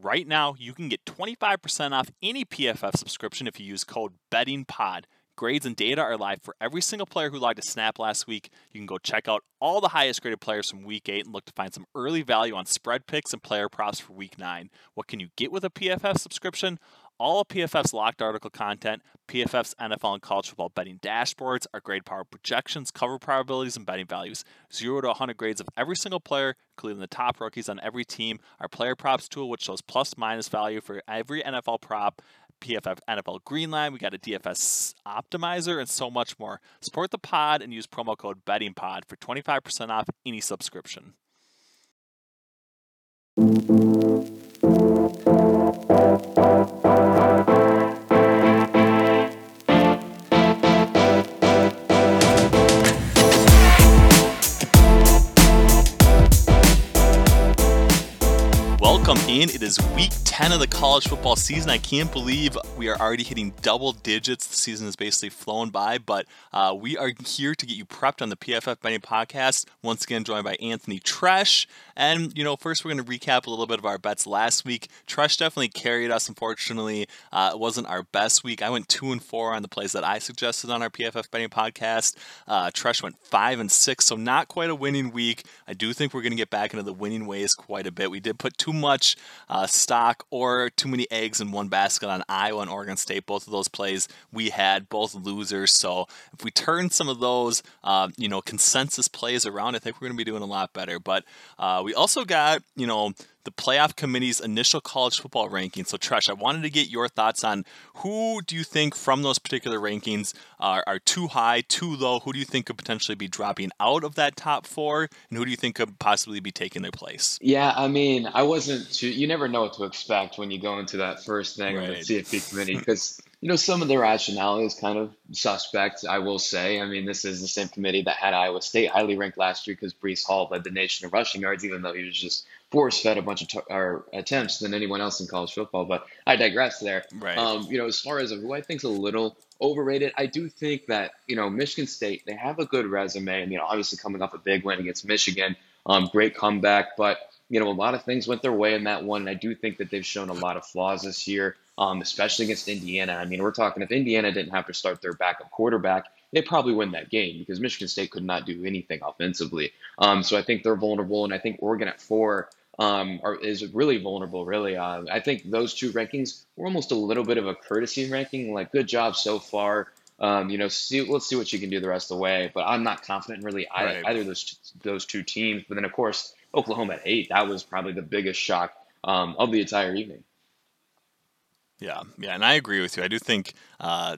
Right now, you can get 25% off any PFF subscription if you use code BettingPod. Grades and data are live for every single player who logged a snap last week. You can go check out all the highest graded players from week 8 and look to find some early value on spread picks and player props for week 9. What can you get with a PFF subscription? All of PFF's locked article content, PFF's NFL and college football betting dashboards, our grade power projections, cover probabilities, and betting values. Zero to 100 grades of every single player, including the top rookies on every team. Our player props tool, which shows plus minus value for every NFL prop. PFF NFL Greenline. We got a DFS optimizer and so much more. Support the pod and use promo code BettingPod for 25% off any subscription. In. It is week 10 of the college football season. I can't believe we are already hitting double digits. The season is basically flown by, but uh, we are here to get you prepped on the PFF Betting Podcast. Once again, joined by Anthony Tresh. And, you know, first we're going to recap a little bit of our bets last week. Tresh definitely carried us, unfortunately. Uh, it wasn't our best week. I went 2 and 4 on the plays that I suggested on our PFF Betting Podcast. Uh, Tresh went 5 and 6, so not quite a winning week. I do think we're going to get back into the winning ways quite a bit. We did put too much uh, stock or too many eggs in one basket on Iowa and Oregon State. Both of those plays we had, both losers. So if we turn some of those, uh, you know, consensus plays around, I think we're going to be doing a lot better. But uh, we also got, you know, the playoff committee's initial college football rankings. So, Tresh, I wanted to get your thoughts on who do you think from those particular rankings are, are too high, too low? Who do you think could potentially be dropping out of that top four? And who do you think could possibly be taking their place? Yeah, I mean, I wasn't too, you never know what to expect when you go into that first thing right. of the CFP committee because you know, some of the rationale is kind of suspect, I will say. I mean, this is the same committee that had Iowa State highly ranked last year because Breece Hall led the nation in rushing yards, even though he was just force fed a bunch of t- attempts than anyone else in college football. But I digress there. Right. Um, you know, as far as who I think is a little overrated, I do think that, you know, Michigan State, they have a good resume. And, you know, obviously coming off a big win against Michigan, um, great comeback. But, you know, a lot of things went their way in that one. And I do think that they've shown a lot of flaws this year um, especially against Indiana. I mean, we're talking if Indiana didn't have to start their backup quarterback, they probably win that game because Michigan State could not do anything offensively. Um, so I think they're vulnerable, and I think Oregon at four um, are, is really vulnerable. Really, uh, I think those two rankings were almost a little bit of a courtesy ranking. Like, good job so far. Um, you know, see, let's see what you can do the rest of the way. But I'm not confident in really either, right. either of those those two teams. But then, of course, Oklahoma at eight. That was probably the biggest shock um, of the entire evening. Yeah, yeah, and I agree with you. I do think uh,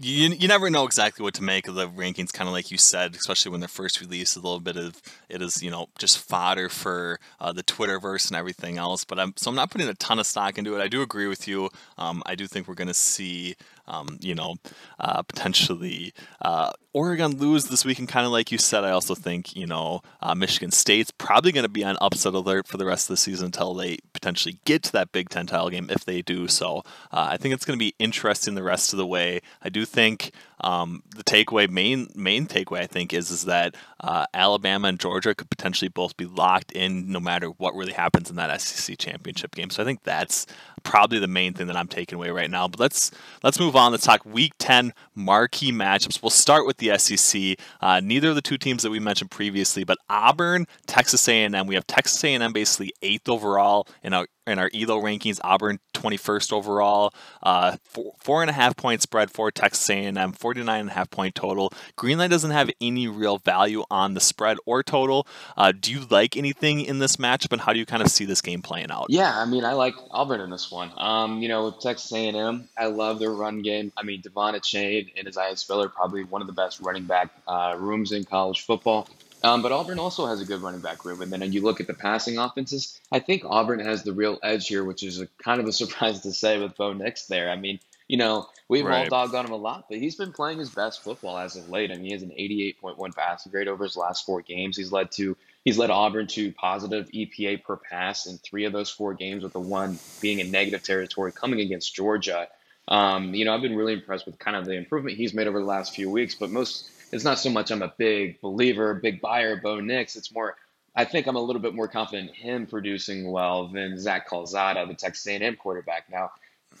you, you never know exactly what to make of the rankings, kind of like you said, especially when they're first released. A little bit of it is, you know, just fodder for uh, the Twitterverse and everything else. But I'm so I'm not putting a ton of stock into it. I do agree with you. Um, I do think we're going to see um, you know, uh, potentially uh, Oregon lose this weekend, kind of like you said. I also think, you know, uh, Michigan State's probably going to be on upset alert for the rest of the season until they potentially get to that Big Ten title game, if they do. So uh, I think it's going to be interesting the rest of the way. I do think um, the takeaway, main main takeaway, I think, is is that uh, Alabama and Georgia could potentially both be locked in no matter what really happens in that SEC championship game. So I think that's probably the main thing that I'm taking away right now. But let's let's move on. Let's talk Week 10 marquee matchups. We'll start with the SEC. Uh, neither of the two teams that we mentioned previously, but Auburn, Texas A&M. We have Texas A&M basically eighth overall in our in our ELO rankings. Auburn 21st overall, uh, four, four and a half point spread for Texas A&M, 49 and a half point total. Greenline doesn't have any real value on the spread or total. Uh, do you like anything in this matchup, and how do you kind of see this game playing out? Yeah, I mean, I like Auburn in this one. Um, you know, with Texas A&M, I love their run game. I mean, Devon Achane and Isaiah Spiller, probably one of the best running back uh, rooms in college football. Um, but Auburn also has a good running back room. And then you look at the passing offenses, I think Auburn has the real edge here, which is a, kind of a surprise to say with Bo Nix there. I mean, you know, we've right. all dogged on him a lot, but he's been playing his best football as of late. I mean, he has an 88.1 passing grade over his last four games. He's led to he's led Auburn to positive EPA per pass in three of those four games, with the one being in negative territory coming against Georgia. Um, you know, I've been really impressed with kind of the improvement he's made over the last few weeks, but most it's not so much I'm a big believer, big buyer of Bo Nix. It's more I think I'm a little bit more confident in him producing well than Zach Calzada, the Texas A&M quarterback. Now,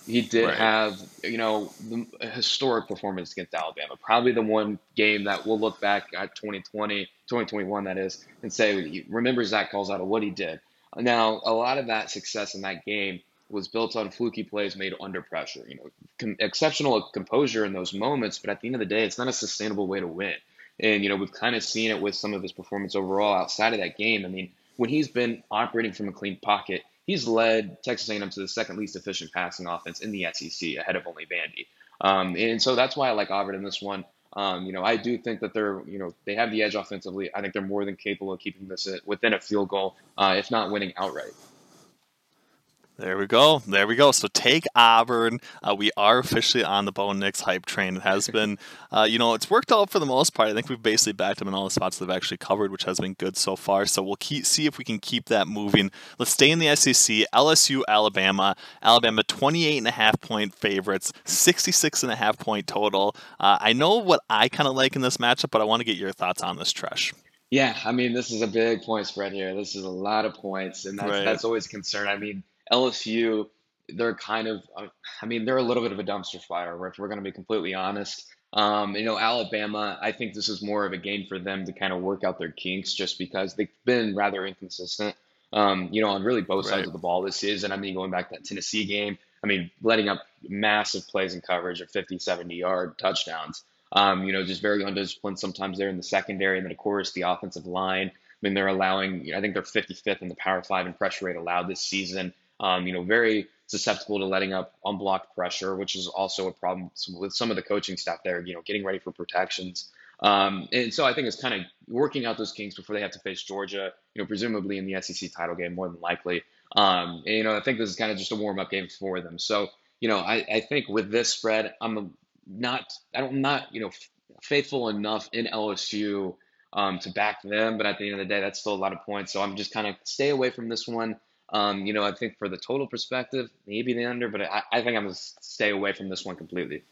he did Right. have, you know, the a historic performance against Alabama. Probably the one game that we'll look back at 2020, 2021, that is, and say, remember Zach Calzada, what he did. Now, a lot of that success in that game was built on fluky plays made under pressure. You know, com- exceptional composure in those moments, but at the end of the day, it's not a sustainable way to win. And, you know, we've kind of seen it with some of his performance overall outside of that game. I mean, when he's been operating from a clean pocket, he's led Texas A&M to the second least efficient passing offense in the SEC, ahead of only Vandy. Um, and so that's why I like Auburn in this one. Um, you know, I do think that they're, you know, they have the edge offensively. I think they're more than capable of keeping this within a field goal, uh, if not winning outright. There we go. There we go. So take Auburn. Uh, we are officially on the Bo Nix hype train. It has been, uh, you know, it's worked out for the most part. I think we've basically backed them in all the spots they've actually covered, which has been good so far. So we'll keep see if we can keep that moving. Let's stay in the SEC. LSU, Alabama. Alabama 28 and a half point favorites, 66 and a half point total. Uh, I know what I kind of like in this matchup, but I want to get your thoughts on this, Tresh. Yeah, I mean, this is a big point spread here. This is a lot of points, and that's Right. that's always a concern. I mean, LSU, they're kind of, uh, I mean, they're a little bit of a dumpster fire, if we're going to be completely honest. Um, you know, Alabama, I think this is more of a game for them to kind of work out their kinks, just because they've been rather inconsistent. Um, you know, on really both sides of the ball this season. And I mean, going back to that Tennessee game, I mean, letting up massive plays and coverage of 50, 70 yard touchdowns. Um, you know, just very undisciplined sometimes there in the secondary. And then, of course, the offensive line. I mean, they're allowing, I think they're 55th in the Power Five in pressure rate allowed this season. Um, you know, very susceptible to letting up unblocked pressure, which is also a problem with some of the coaching staff there, you know, getting ready for protections. Um, and so I think it's kind of working out those kinks before they have to face Georgia, you know, presumably in the SEC title game, more than likely. Um, and, you know, I think this is kind of just a warm up game for them. So, you know, I, I think with this spread, I'm not, I don't, not, you know, f- faithful enough in LSU um, to back them. But at the end of the day, that's still a lot of points. So I'm just kind of stay away from this one. Um, you know, I think for the total perspective, maybe the under, but I, I think I'm going to stay away from this one completely.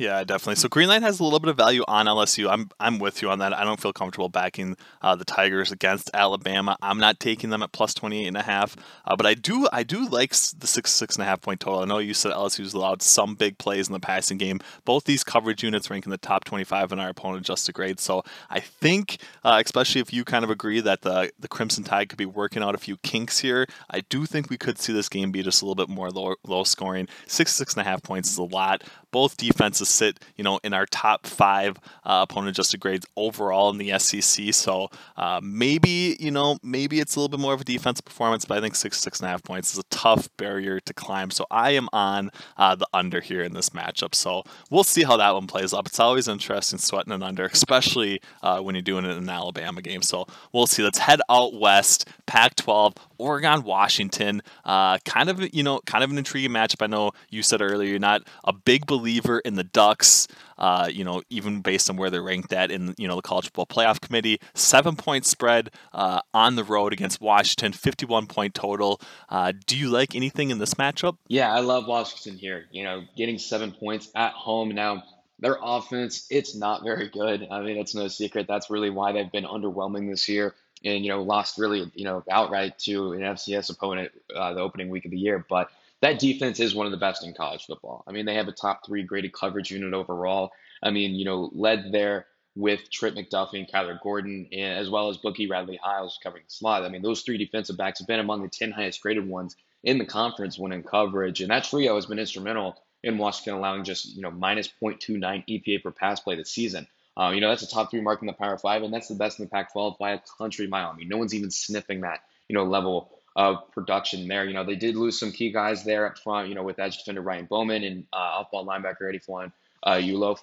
Yeah, definitely. So Greenline has a little bit of value on LSU. I'm I'm with you on that. I don't feel comfortable backing uh, the Tigers against Alabama. I'm not taking them at plus 28 and a half. Uh, but I do I do like the six six and a half point total. I know you said LSU's allowed some big plays in the passing game. Both these coverage units rank in the top 25 in our opponent adjusted grade. So I think, uh, especially if you kind of agree that the the Crimson Tide could be working out a few kinks here, I do think we could see this game be just a little bit more low, low scoring. Six six and a half points is a lot. Both defenses sit, you know, in our top five uh, opponent adjusted grades overall in the SEC. So uh, maybe, you know, maybe it's a little bit more of a defensive performance, but I think six, six and a half points is a tough barrier to climb. So I am on uh, the under here in this matchup. So we'll see how that one plays up. It's always interesting sweating an under, especially uh, when you're doing it in an Alabama game. So we'll see. Let's head out west, Pac 12. Oregon, Washington, uh, kind of you know, kind of an intriguing matchup. I know you said earlier you're not a big believer in the Ducks. Uh, you know, even based on where they're ranked at in you know the college football playoff committee, seven point spread uh, on the road against Washington, 51 point total. Uh, do you like anything in this matchup? Yeah, I love Washington here. You know, getting seven points at home now. Their offense, it's not very good. I mean, it's no secret. That's really why they've been underwhelming this year, and you know, lost really, you know, outright to an FCS opponent uh, the opening week of the year. But that defense is one of the best in college football. I mean, they have a top three graded coverage unit overall. I mean, you know, led there with Trent McDuffie and Kyler Gordon, as well as Bookie Radley Hiles covering the slot. I mean, those three defensive backs have been among the 10 highest graded ones in the conference when in coverage, and that trio has been instrumental in Washington allowing just you know minus 0.29 EPA per pass play this season. Uh, you know that's a top three mark in the Power Five, and that's the best in the Pac-12 by a country mile. I mean, no one's even sniffing that you know level of production there. You know they did lose some key guys there up front. You know with edge defender Ryan Bowman and uh, off-ball linebacker Edefuan, uh, Yulo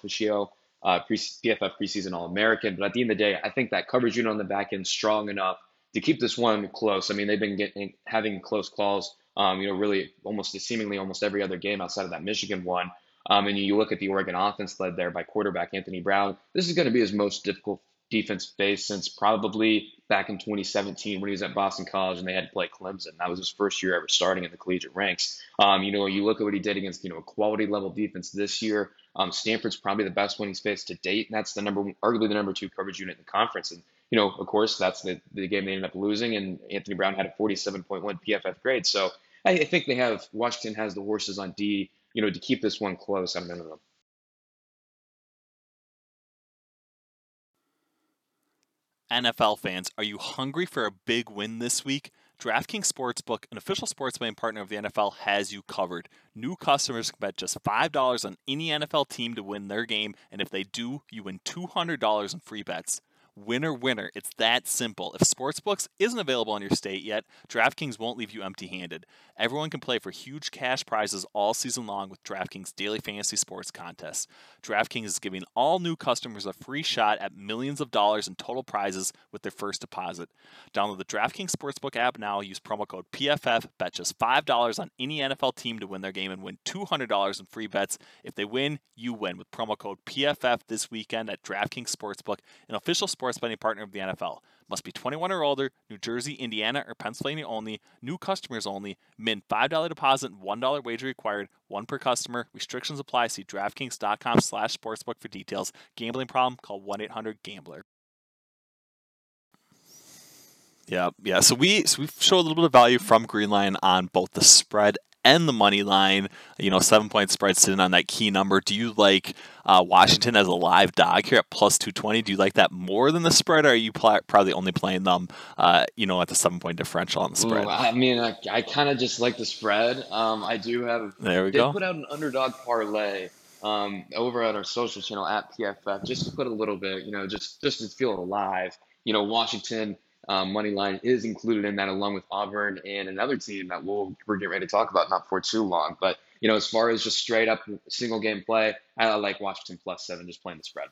uh, pre- PFF preseason All-American. But at the end of the day, I think that coverage unit on the back end strong enough to keep this one close. I mean, they've been getting having close calls. Um, you know, really almost seemingly almost every other game outside of that Michigan one. Um, and you look at the Oregon offense led there by quarterback Anthony Brown. This is going to be his most difficult defense face since probably back in 2017 when he was at Boston College and they had to play Clemson. That was his first year ever starting in the collegiate ranks. Um, you know, you look at what he did against you know a quality level defense this year. Um, Stanford's probably the best one he's faced to date, and that's the number arguably the number two coverage unit in the conference. And you know, of course, that's the, the game they ended up losing, and Anthony Brown had a 47.1 PFF grade. So I, I think they have Washington has the horses on D, you know, to keep this one close at a NFL fans, are you hungry for a big win this week? DraftKings Sportsbook, an official sports betting partner of the NFL, has you covered. New customers can bet just $5 on any NFL team to win their game, and if they do, you win $200 in free bets. Winner, winner. It's that simple. If Sportsbooks isn't available in your state yet, DraftKings won't leave you empty handed. Everyone can play for huge cash prizes all season long with DraftKings Daily Fantasy Sports Contests. DraftKings is giving all new customers a free shot at millions of dollars in total prizes with their first deposit. Download the DraftKings Sportsbook app now, use promo code PFF, bet just $5 on any NFL team to win their game, and win $200 in free bets. If they win, you win with promo code PFF this weekend at DraftKings Sportsbook, an official sports betting partner of the NFL. Must be 21 or older, New Jersey, Indiana, or Pennsylvania only, new customers only, min $5 deposit, $1 wager required, one per customer. Restrictions apply. See DraftKings.com slash sportsbook for details. Gambling problem? Call 1-800-GAMBLER. Yeah, yeah. So we so we show a little bit of value from Greenline on both the spread and the money line. You know, seven point spread sitting on that key number. Do you like uh, Washington as a live dog here at plus 220? Do you like that more than the spread, or are you pl- probably only playing them, uh, you know, at the seven point differential on the spread? Ooh, I mean, I, I kind of just like the spread. Um, I do have. There we go. put out an underdog parlay um, over at our social channel at PFF just to put a little bit, you know, just just to feel alive. You know, Washington um, money line is included in that, along with Auburn and another team that we'll we're getting ready to talk about not for too long. But you know, as far as just straight up single game play, I like Washington plus seven, just playing the spread.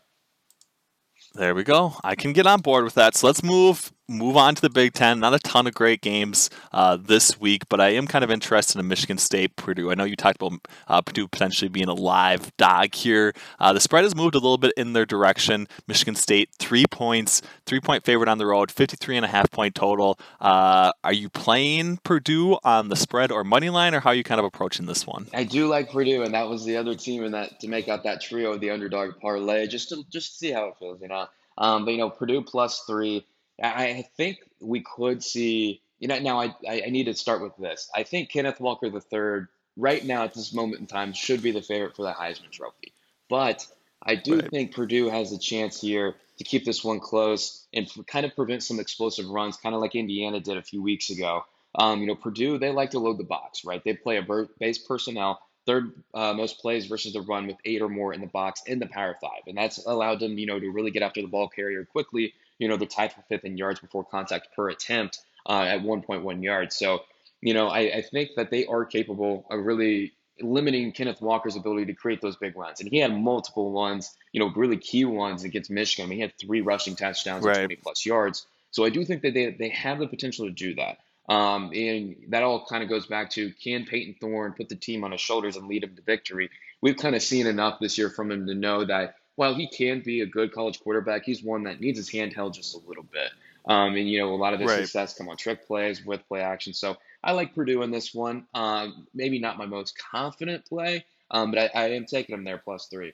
There we go. I can get on board with that. So let's move move on to the Big Ten. Not a ton of great games uh, this week, but I am kind of interested in Michigan State, Purdue. I know you talked about uh, Purdue potentially being a live dog here. Uh, the spread has moved a little bit in their direction. Michigan State, three points, three point favorite on the road, 53 and a half point total. Uh, are you playing Purdue on the spread or money line, or how are you kind of approaching this one? I do like Purdue, and that was the other team in that to make out that trio, of the underdog parlay, just to just see how it feels, you know. Um, but you know, Purdue plus three. I think we could see. You know, now I I need to start with this. I think Kenneth Walker III, right now at this moment in time, should be the favorite for the Heisman Trophy. But I do right. think Purdue has a chance here to keep this one close and kind of prevent some explosive runs, kind of like Indiana did a few weeks ago. Um, you know, Purdue they like to load the box, right? They play a base personnel third uh, most plays versus the run with eight or more in the box in the Power Five, and that's allowed them, you know, to really get after the ball carrier quickly. You know, they're tied for fifth in yards before contact per attempt uh, at 1.1 yards. So, you know, I, I think that they are capable of really limiting Kenneth Walker's ability to create those big runs. And he had multiple ones, you know, really key ones against Michigan. I mean, he had three rushing touchdowns right. and 20 plus yards. So I do think that they, they have the potential to do that. Um, and that all kind of goes back to can Payton Thorne put the team on his shoulders and lead him to victory? We've kind of seen enough this year from him to know that while he can be a good college quarterback, he's one that needs his hand held just a little bit. Um, and you know, a lot of his right. success come on trick plays with play action. So I like Purdue in this one. Um, maybe not my most confident play, um, but I, I am taking him there plus three.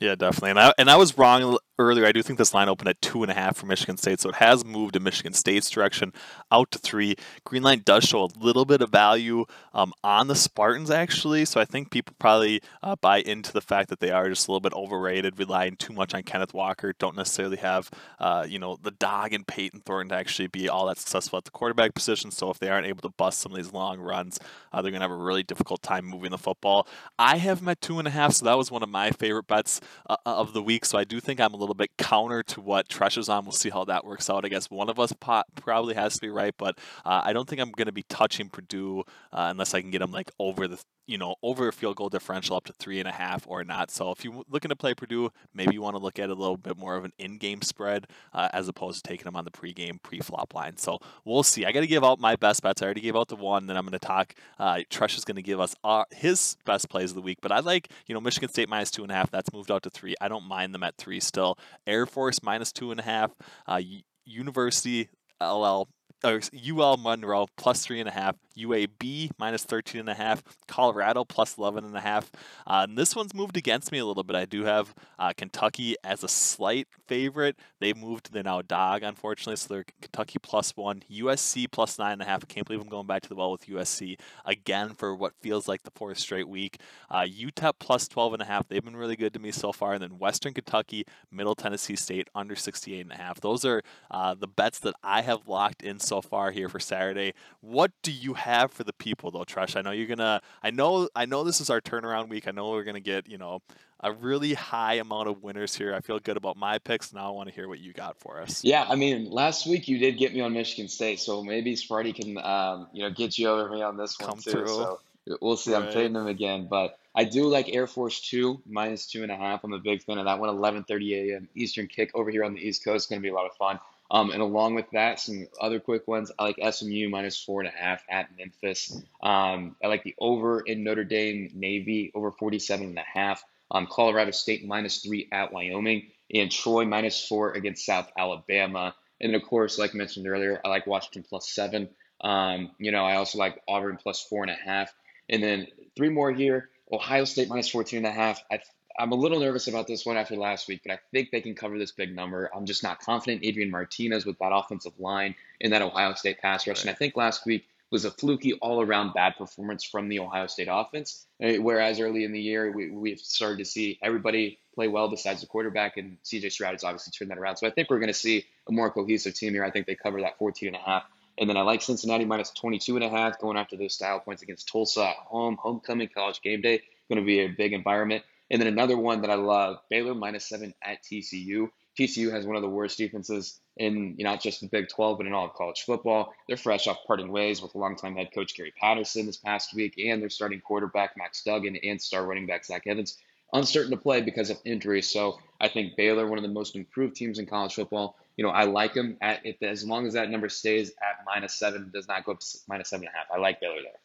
Yeah, definitely. And I and I was wrong earlier. I do think this line opened at two and a half for Michigan State, so it has moved in Michigan State's direction out to three. Green line does show a little bit of value um, on the Spartans, actually. So I think people probably uh, buy into the fact that they are just a little bit overrated, relying too much on Kenneth Walker. Don't necessarily have, uh, you know, the dog and Payton Thorne to actually be all that successful at the quarterback position. So if they aren't able to bust some of these long runs, uh, they're going to have a really difficult time moving the football. I have met two and a half, so that was one of my favorite bets uh, of the week. So I do think I'm a little bit counter to what Tresh is on. We'll see how that works out. I guess one of us probably has to be right, but uh, I don't think I'm going to be touching Purdue uh, unless I can get them like over the you know, over a field goal differential up to three and a half or not. So if you're looking to play Purdue, maybe you want to look at a little bit more of an in-game spread uh, as opposed to taking them on the pre-game pre-flop line. So we'll see. I got to give out my best bets. I already gave out the one. Then I'm going to talk. Uh, Tresh is going to give us our, his best plays of the week. But I like, you know, Michigan State minus two and a half. That's moved out to three. I don't mind them at three still. Air Force minus two and a half. Uh, University LL UL Monroe plus three and a half, UAB minus 13 and a half, Colorado plus 11 and a half. Uh, and this one's moved against me a little bit. I do have uh, Kentucky as a slight favorite. They moved, they're now dog, unfortunately, so they're Kentucky plus one, USC plus nine and a half. I can't believe I'm going back to the well with USC again for what feels like the fourth straight week. Uh, UTEP plus 12 and a half. They've been really good to me so far. And then Western Kentucky, Middle Tennessee State under 68 and a half. Those are uh, the bets that I have locked in so far here for Saturday. What do you have for the people though, Tresh? I know you're gonna. I know. I know this is our turnaround week. I know we're gonna get you know a really high amount of winners here. I feel good about my picks. Now I want to hear what you got for us. Yeah, I mean, last week you did get me on Michigan State, so maybe Sparty can um, you know get you over me on this one too. through. So we'll see. I'm Right. fading them again, but I do like Air Force Two minus two and a half. I'm a big fan of that one. 11:30 a.m. Eastern kick over here on the East Coast. It's Going to be a lot of fun. Um, and along with that, some other quick ones. I like SMU minus four and a half at Memphis. Um, I like the over in Notre Dame Navy over 47 and a half. Um, Colorado State minus three at Wyoming, and Troy minus four against South Alabama. And then, of course, like mentioned earlier, I like Washington plus seven. Um, you know, I also like Auburn plus four and a half. And then three more here Ohio State minus 14 and a half. I, I'm a little nervous about this one after last week, but I think they can cover this big number. I'm just not confident Adrian Martinez with that offensive line and that Ohio State pass rush. And I think last week was a fluky all around bad performance from the Ohio State offense. Uh, Whereas early in the year, we, we've started to see everybody play well besides the quarterback, and CJ Stroud has obviously turned that around. So I think we're going to see a more cohesive team here. I think they cover that 14 and a half. And then I like Cincinnati minus 22 and a half going after those style points against Tulsa at home, homecoming, college game day. Going to be a big environment. And then another one that I love, Baylor minus seven at TCU. TCU has one of the worst defenses in you know, not just the Big 12, but in all of college football. They're fresh off parting ways with longtime head coach Gary Patterson this past week, and their starting quarterback Max Duggan and star running back Zach Evans uncertain to play because of injuries. So I think Baylor, one of the most improved teams in college football. You know, I like them at if as long as that number stays at minus seven, does not go up to minus seven and a half. I like Baylor there.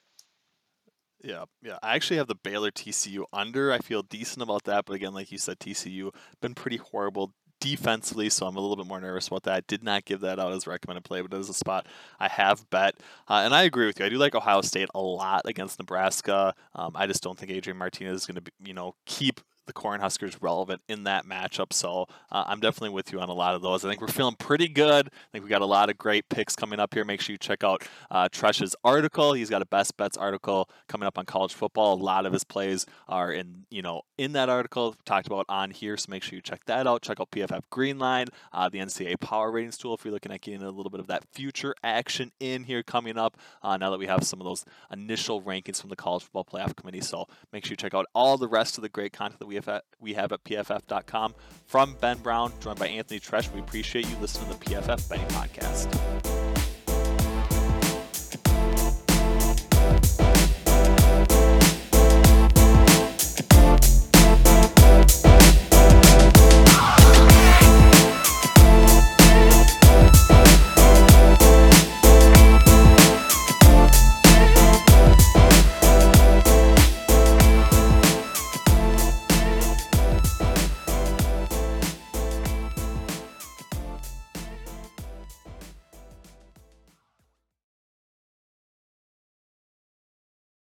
Yeah, yeah. I actually have the Baylor TCU under. I feel decent about that, but again, like you said, TCU been pretty horrible defensively, so I'm a little bit more nervous about that. Did not give that out as recommended play, but it is a spot I have bet, uh, and I agree with you. I do like Ohio State a lot against Nebraska. Um, I just don't think Adrian Martinez is going to, you know, keep the Cornhuskers relevant in that matchup. So uh, I'm definitely with you on a lot of those. I think we're feeling pretty good. I think we got a lot of great picks coming up here. Make sure you check out uh, Tresh's article. He's got a best bets article coming up on college football. A lot of his plays are in you know in that article talked about on here. So make sure you check that out. Check out PFF Greenline, uh, the NCAA Power Ratings tool if you're looking at getting a little bit of that future action in here coming up. Uh, now that we have some of those initial rankings from the College Football Playoff Committee, so make sure you check out all the rest of the great content that we at, we have at pff.com. From Ben Brown, joined by Anthony Tresh, we appreciate you listening to the PFF Betting Podcast.